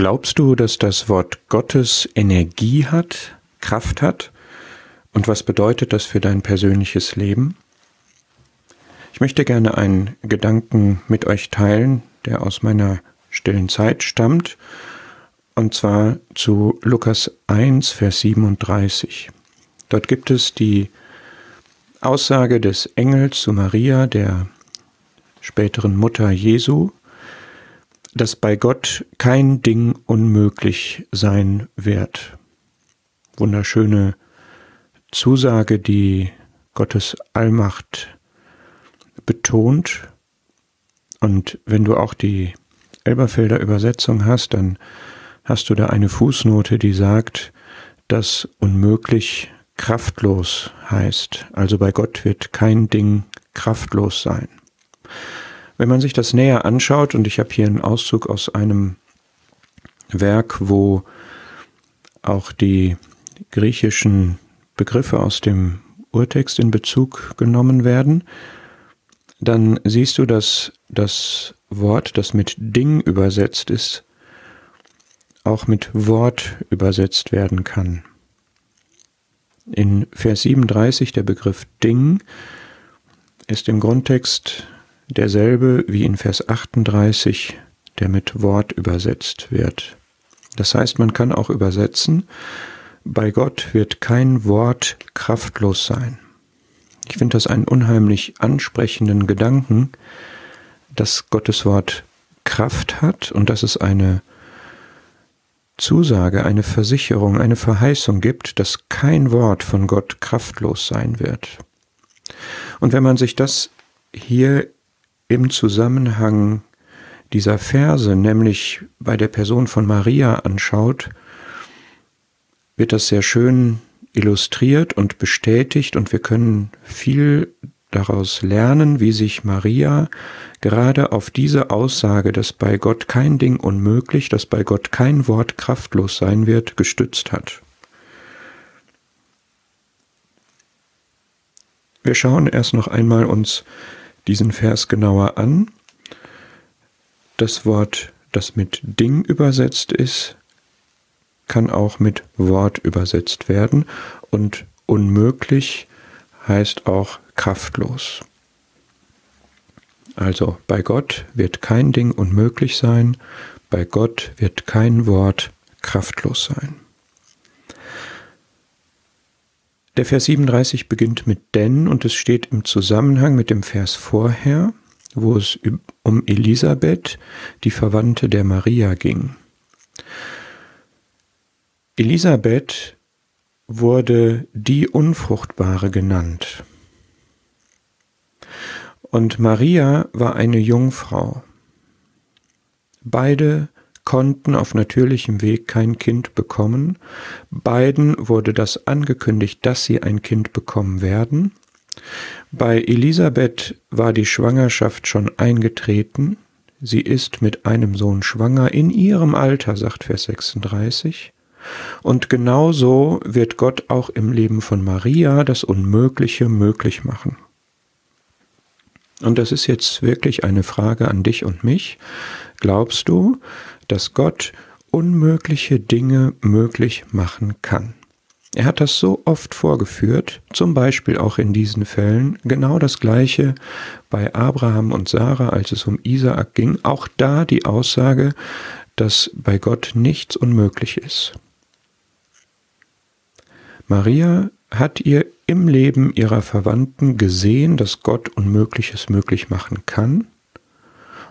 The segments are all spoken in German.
Glaubst du, dass das Wort Gottes Energie hat, Kraft hat? Und was bedeutet das für dein persönliches Leben? Ich möchte gerne einen Gedanken mit euch teilen, der aus meiner stillen Zeit stammt, und zwar zu Lukas 1, Vers 37. Dort gibt es die Aussage des Engels zu Maria, der späteren Mutter Jesu, dass bei Gott kein Ding unmöglich sein wird. Wunderschöne Zusage, die Gottes Allmacht betont. Und wenn du auch die Elberfelder Übersetzung hast, dann hast du da eine Fußnote, die sagt, dass unmöglich kraftlos heißt. Also bei Gott wird kein Ding kraftlos sein. Wenn man sich das näher anschaut, und ich habe hier einen Auszug aus einem Werk, wo auch die griechischen Begriffe aus dem Urtext in Bezug genommen werden, dann siehst du, dass das Wort, das mit Ding übersetzt ist, auch mit Wort übersetzt werden kann. In Vers 37 der Begriff Ding ist im Grundtext derselbe wie in Vers 38, der mit Wort übersetzt wird. Das heißt, man kann auch übersetzen, bei Gott wird kein Wort kraftlos sein. Ich finde das einen unheimlich ansprechenden Gedanken, dass Gottes Wort Kraft hat und dass es eine Zusage, eine Versicherung, eine Verheißung gibt, dass kein Wort von Gott kraftlos sein wird. Und wenn man sich das hier im Zusammenhang dieser Verse, nämlich bei der Person von Maria anschaut, wird das sehr schön illustriert und bestätigt und wir können viel daraus lernen, wie sich Maria gerade auf diese Aussage, dass bei Gott kein Ding unmöglich, dass bei Gott kein Wort kraftlos sein wird, gestützt hat. Wir schauen erst noch einmal uns diesen Vers genauer an. Das Wort, das mit Ding übersetzt ist, kann auch mit Wort übersetzt werden und unmöglich heißt auch kraftlos. Also bei Gott wird kein Ding unmöglich sein, bei Gott wird kein Wort kraftlos sein. Der Vers 37 beginnt mit denn und es steht im Zusammenhang mit dem Vers vorher, wo es um Elisabeth, die Verwandte der Maria, ging. Elisabeth wurde die Unfruchtbare genannt. Und Maria war eine Jungfrau. Beide konnten auf natürlichem Weg kein Kind bekommen. Beiden wurde das angekündigt, dass sie ein Kind bekommen werden. Bei Elisabeth war die Schwangerschaft schon eingetreten. Sie ist mit einem Sohn schwanger in ihrem Alter, sagt Vers 36. Und genauso wird Gott auch im Leben von Maria das Unmögliche möglich machen. Und das ist jetzt wirklich eine Frage an dich und mich. Glaubst du, dass Gott unmögliche Dinge möglich machen kann. Er hat das so oft vorgeführt, zum Beispiel auch in diesen Fällen, genau das gleiche bei Abraham und Sarah, als es um Isaak ging, auch da die Aussage, dass bei Gott nichts unmöglich ist. Maria hat ihr im Leben ihrer Verwandten gesehen, dass Gott Unmögliches möglich machen kann,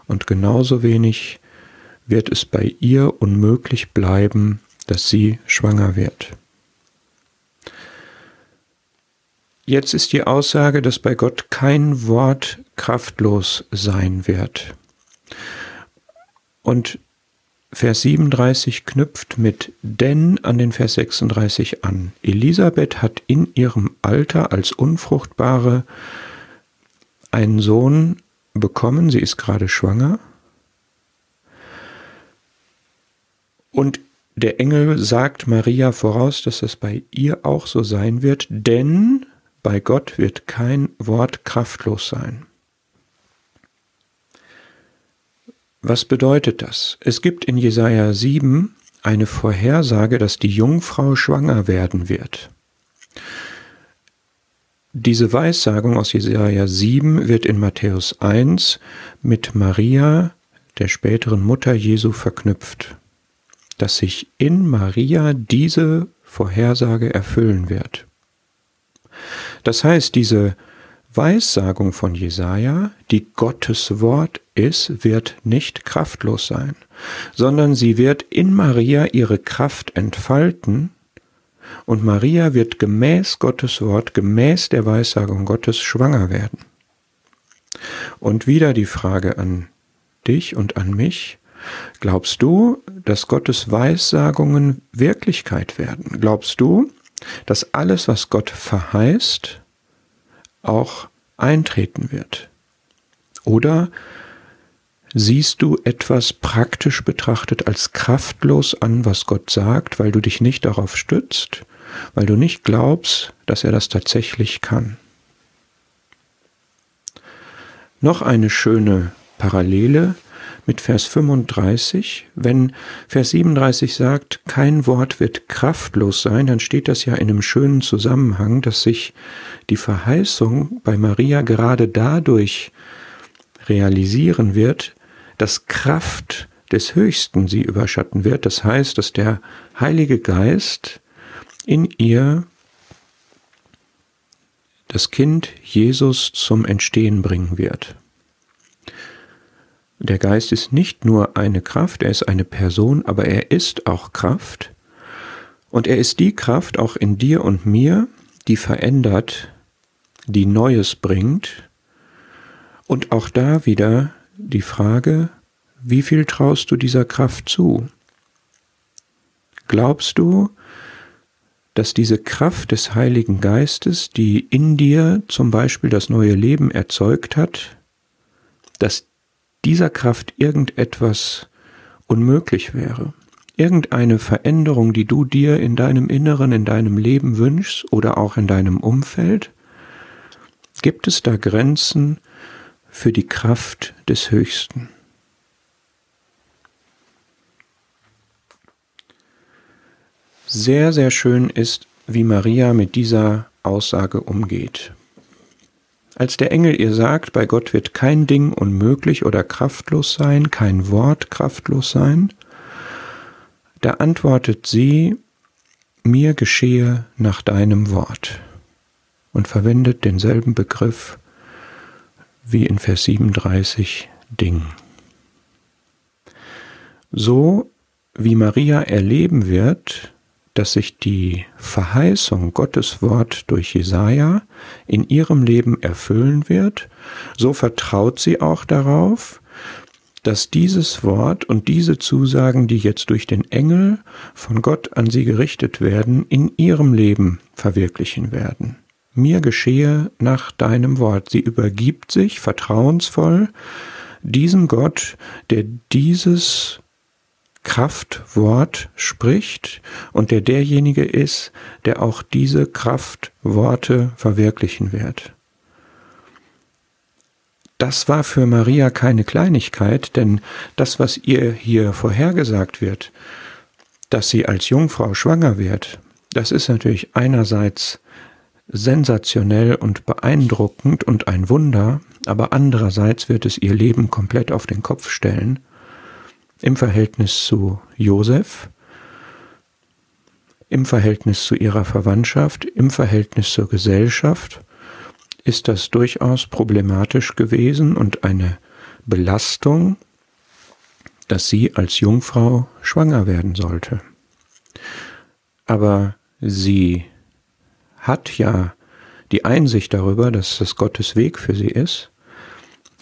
und genauso wenig wird es bei ihr unmöglich bleiben, dass sie schwanger wird. Jetzt ist die Aussage, dass bei Gott kein Wort kraftlos sein wird. Und Vers 37 knüpft mit denn an den Vers 36 an. Elisabeth hat in ihrem Alter als Unfruchtbare einen Sohn bekommen, sie ist gerade schwanger, Und der Engel sagt Maria voraus, dass es bei ihr auch so sein wird, denn bei Gott wird kein Wort kraftlos sein. Was bedeutet das? Es gibt in Jesaja 7 eine Vorhersage, dass die Jungfrau schwanger werden wird. Diese Weissagung aus Jesaja 7 wird in Matthäus 1 mit Maria, der späteren Mutter Jesu, verknüpft, dass sich in Maria diese Vorhersage erfüllen wird. Das heißt, diese Weissagung von Jesaja, die Gottes Wort ist, wird nicht kraftlos sein, sondern sie wird in Maria ihre Kraft entfalten und Maria wird gemäß Gottes Wort, gemäß der Weissagung Gottes schwanger werden. Und wieder die Frage an dich und an mich. Glaubst du, dass Gottes Weissagungen Wirklichkeit werden? Glaubst du, dass alles, was Gott verheißt, auch eintreten wird? Oder siehst du etwas praktisch betrachtet als kraftlos an, was Gott sagt, weil du dich nicht darauf stützt, weil du nicht glaubst, dass er das tatsächlich kann. Noch eine schöne Parallele mit Vers 35. Wenn Vers 37 sagt, kein Wort wird kraftlos sein, dann steht das ja in einem schönen Zusammenhang, dass sich die Verheißung bei Maria gerade dadurch realisieren wird, dass Kraft des Höchsten sie überschatten wird. Das heißt, dass der Heilige Geist in ihr das Kind Jesus zum Entstehen bringen wird. Der Geist ist nicht nur eine Kraft, er ist eine Person, aber er ist auch Kraft. Und er ist die Kraft auch in dir und mir, die verändert, die Neues bringt. Und auch da wieder die Frage, wie viel traust du dieser Kraft zu? Glaubst du, dass diese Kraft des Heiligen Geistes, die in dir zum Beispiel das neue Leben erzeugt hat, dass dieser Kraft irgendetwas unmöglich wäre? Irgendeine Veränderung, die du dir in deinem Inneren, in deinem Leben wünschst oder auch in deinem Umfeld? Gibt es da Grenzen, für die Kraft des Höchsten. Sehr, sehr schön ist, wie Maria mit dieser Aussage umgeht. Als der Engel ihr sagt, bei Gott wird kein Ding unmöglich oder kraftlos sein, kein Wort kraftlos sein, da antwortet sie, mir geschehe nach deinem Wort und verwendet denselben Begriff wie in Vers 37 Ding. So wie Maria erleben wird, dass sich die Verheißung Gottes Wort durch Jesaja in ihrem Leben erfüllen wird, so vertraut sie auch darauf, dass dieses Wort und diese Zusagen, die jetzt durch den Engel von Gott an sie gerichtet werden, in ihrem Leben verwirklichen werden mir geschehe nach deinem Wort. Sie übergibt sich vertrauensvoll diesem Gott, der dieses Kraftwort spricht und der derjenige ist, der auch diese Kraftworte verwirklichen wird. Das war für Maria keine Kleinigkeit, denn das, was ihr hier vorhergesagt wird, dass sie als Jungfrau schwanger wird, das ist natürlich einerseits sensationell und beeindruckend und ein Wunder, aber andererseits wird es ihr Leben komplett auf den Kopf stellen im Verhältnis zu Josef, im Verhältnis zu ihrer Verwandtschaft, im Verhältnis zur Gesellschaft ist das durchaus problematisch gewesen und eine Belastung, dass sie als Jungfrau schwanger werden sollte. Aber sie hat ja die Einsicht darüber, dass das Gottes Weg für sie ist,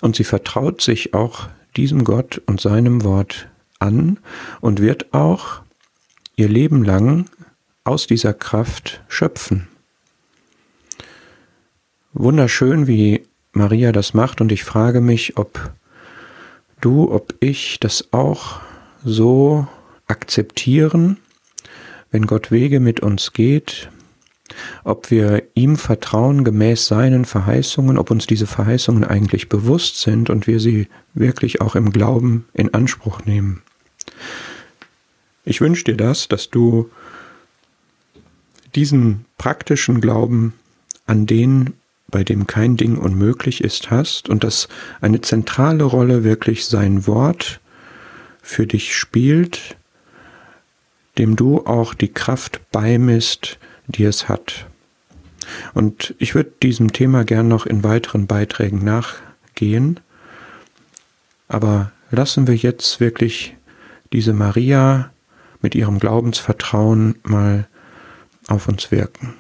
und sie vertraut sich auch diesem Gott und seinem Wort an und wird auch ihr Leben lang aus dieser Kraft schöpfen. Wunderschön, wie Maria das macht, und ich frage mich, ob du, ob ich das auch so akzeptieren, wenn Gott Wege mit uns geht, ob wir ihm vertrauen gemäß seinen Verheißungen, ob uns diese Verheißungen eigentlich bewusst sind und wir sie wirklich auch im Glauben in Anspruch nehmen. Ich wünsche dir das, dass du diesen praktischen Glauben an den, bei dem kein Ding unmöglich ist, hast und dass eine zentrale Rolle wirklich sein Wort für dich spielt, dem du auch die Kraft beimisst, die es hat. Und ich würde diesem Thema gern noch in weiteren Beiträgen nachgehen, aber lassen wir jetzt wirklich diese Maria mit ihrem Glaubensvertrauen mal auf uns wirken.